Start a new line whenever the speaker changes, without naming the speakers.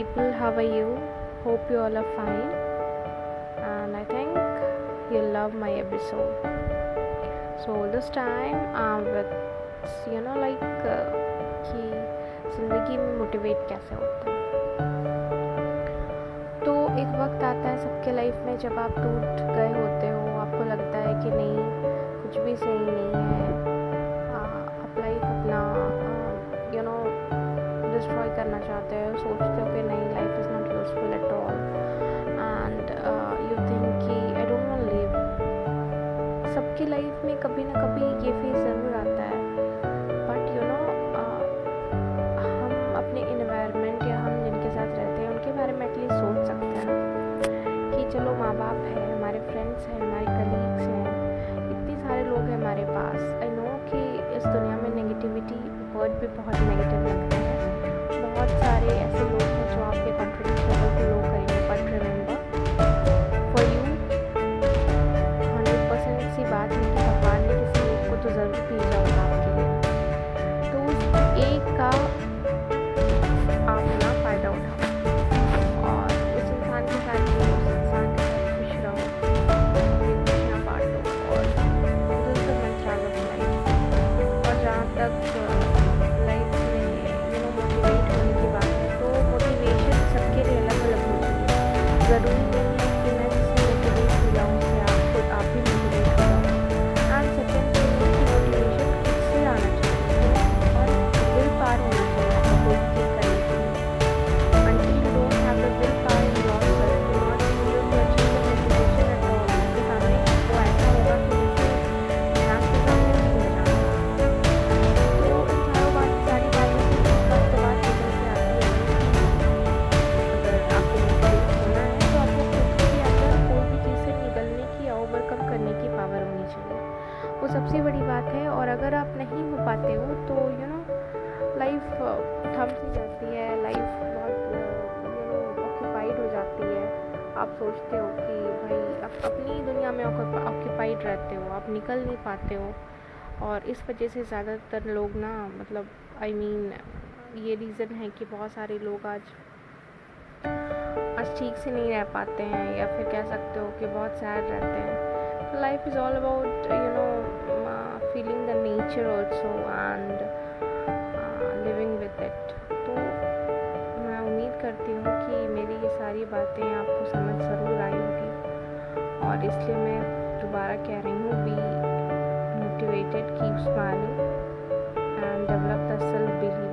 people, how are you? Hope you all are fine. And I think you love my episode. So this time I'm with you know like uh, कि ज़िंदगी में motivate कैसे होता है तो एक वक्त आता है सबके लाइफ में जब आप टूट गए होते हो आपको लगता है कि नहीं कुछ भी सही नहीं डिस्ट्रॉय करना चाहते हो, सोचते हो कि नहीं life is not useful at all and you think कि आई डोंट वांट लिव सबकी लाइफ में कभी ना कभी ये फ़ेज़ ज़रूर आता है. बट यू नो हम अपने इन्वायरमेंट या हम जिनके साथ रहते हैं, उनके बारे में एटलीस्ट सोच सकते हैं कि चलो माँ बाप है, हमारे फ्रेंड्स हैं, हमारे कलीग्स हैं, इतने सारे लोग हैं हमारे पास. आई नो कि इस दुनिया में नेगेटिविटी वर्ड भी बहुत नेगेटिव लगते हैं. सारे ऐसे लोग हैं जो आपके कॉन्फिडेंस लेवल को लो करेंगे but remember for you hundred percent सी बात है कि भगवान ने किसी एक को तो ज़रूर पी होगा वो सबसे बड़ी बात है और अगर आप नहीं हो पाते हो तो यू नो लाइफ थम सी जाती है लाइफ बहुत यू नो ऑक्यूपाइड हो जाती है। आप सोचते हो कि भाई आप अपनी दुनिया में ऑक्यूपाइड रहते हो आप निकल नहीं पाते हो। और इस वजह से ज़्यादातर लोग ना मतलब आई I मीन mean, ये रीज़न है कि बहुत सारे लोग आज आज ठीक से नहीं रह पाते हैं या फिर कह सकते हो कि बहुत सैड रहते हैं। Life is all about you know feeling the nature also and living with it तो मैं उम्मीद करती हूँ कि मेरी ये सारी बातें आपको समझ ज़रूर आई होगी। और इसलिए मैं दोबारा कह रही हूँ be motivated keep smiling and develop the self believe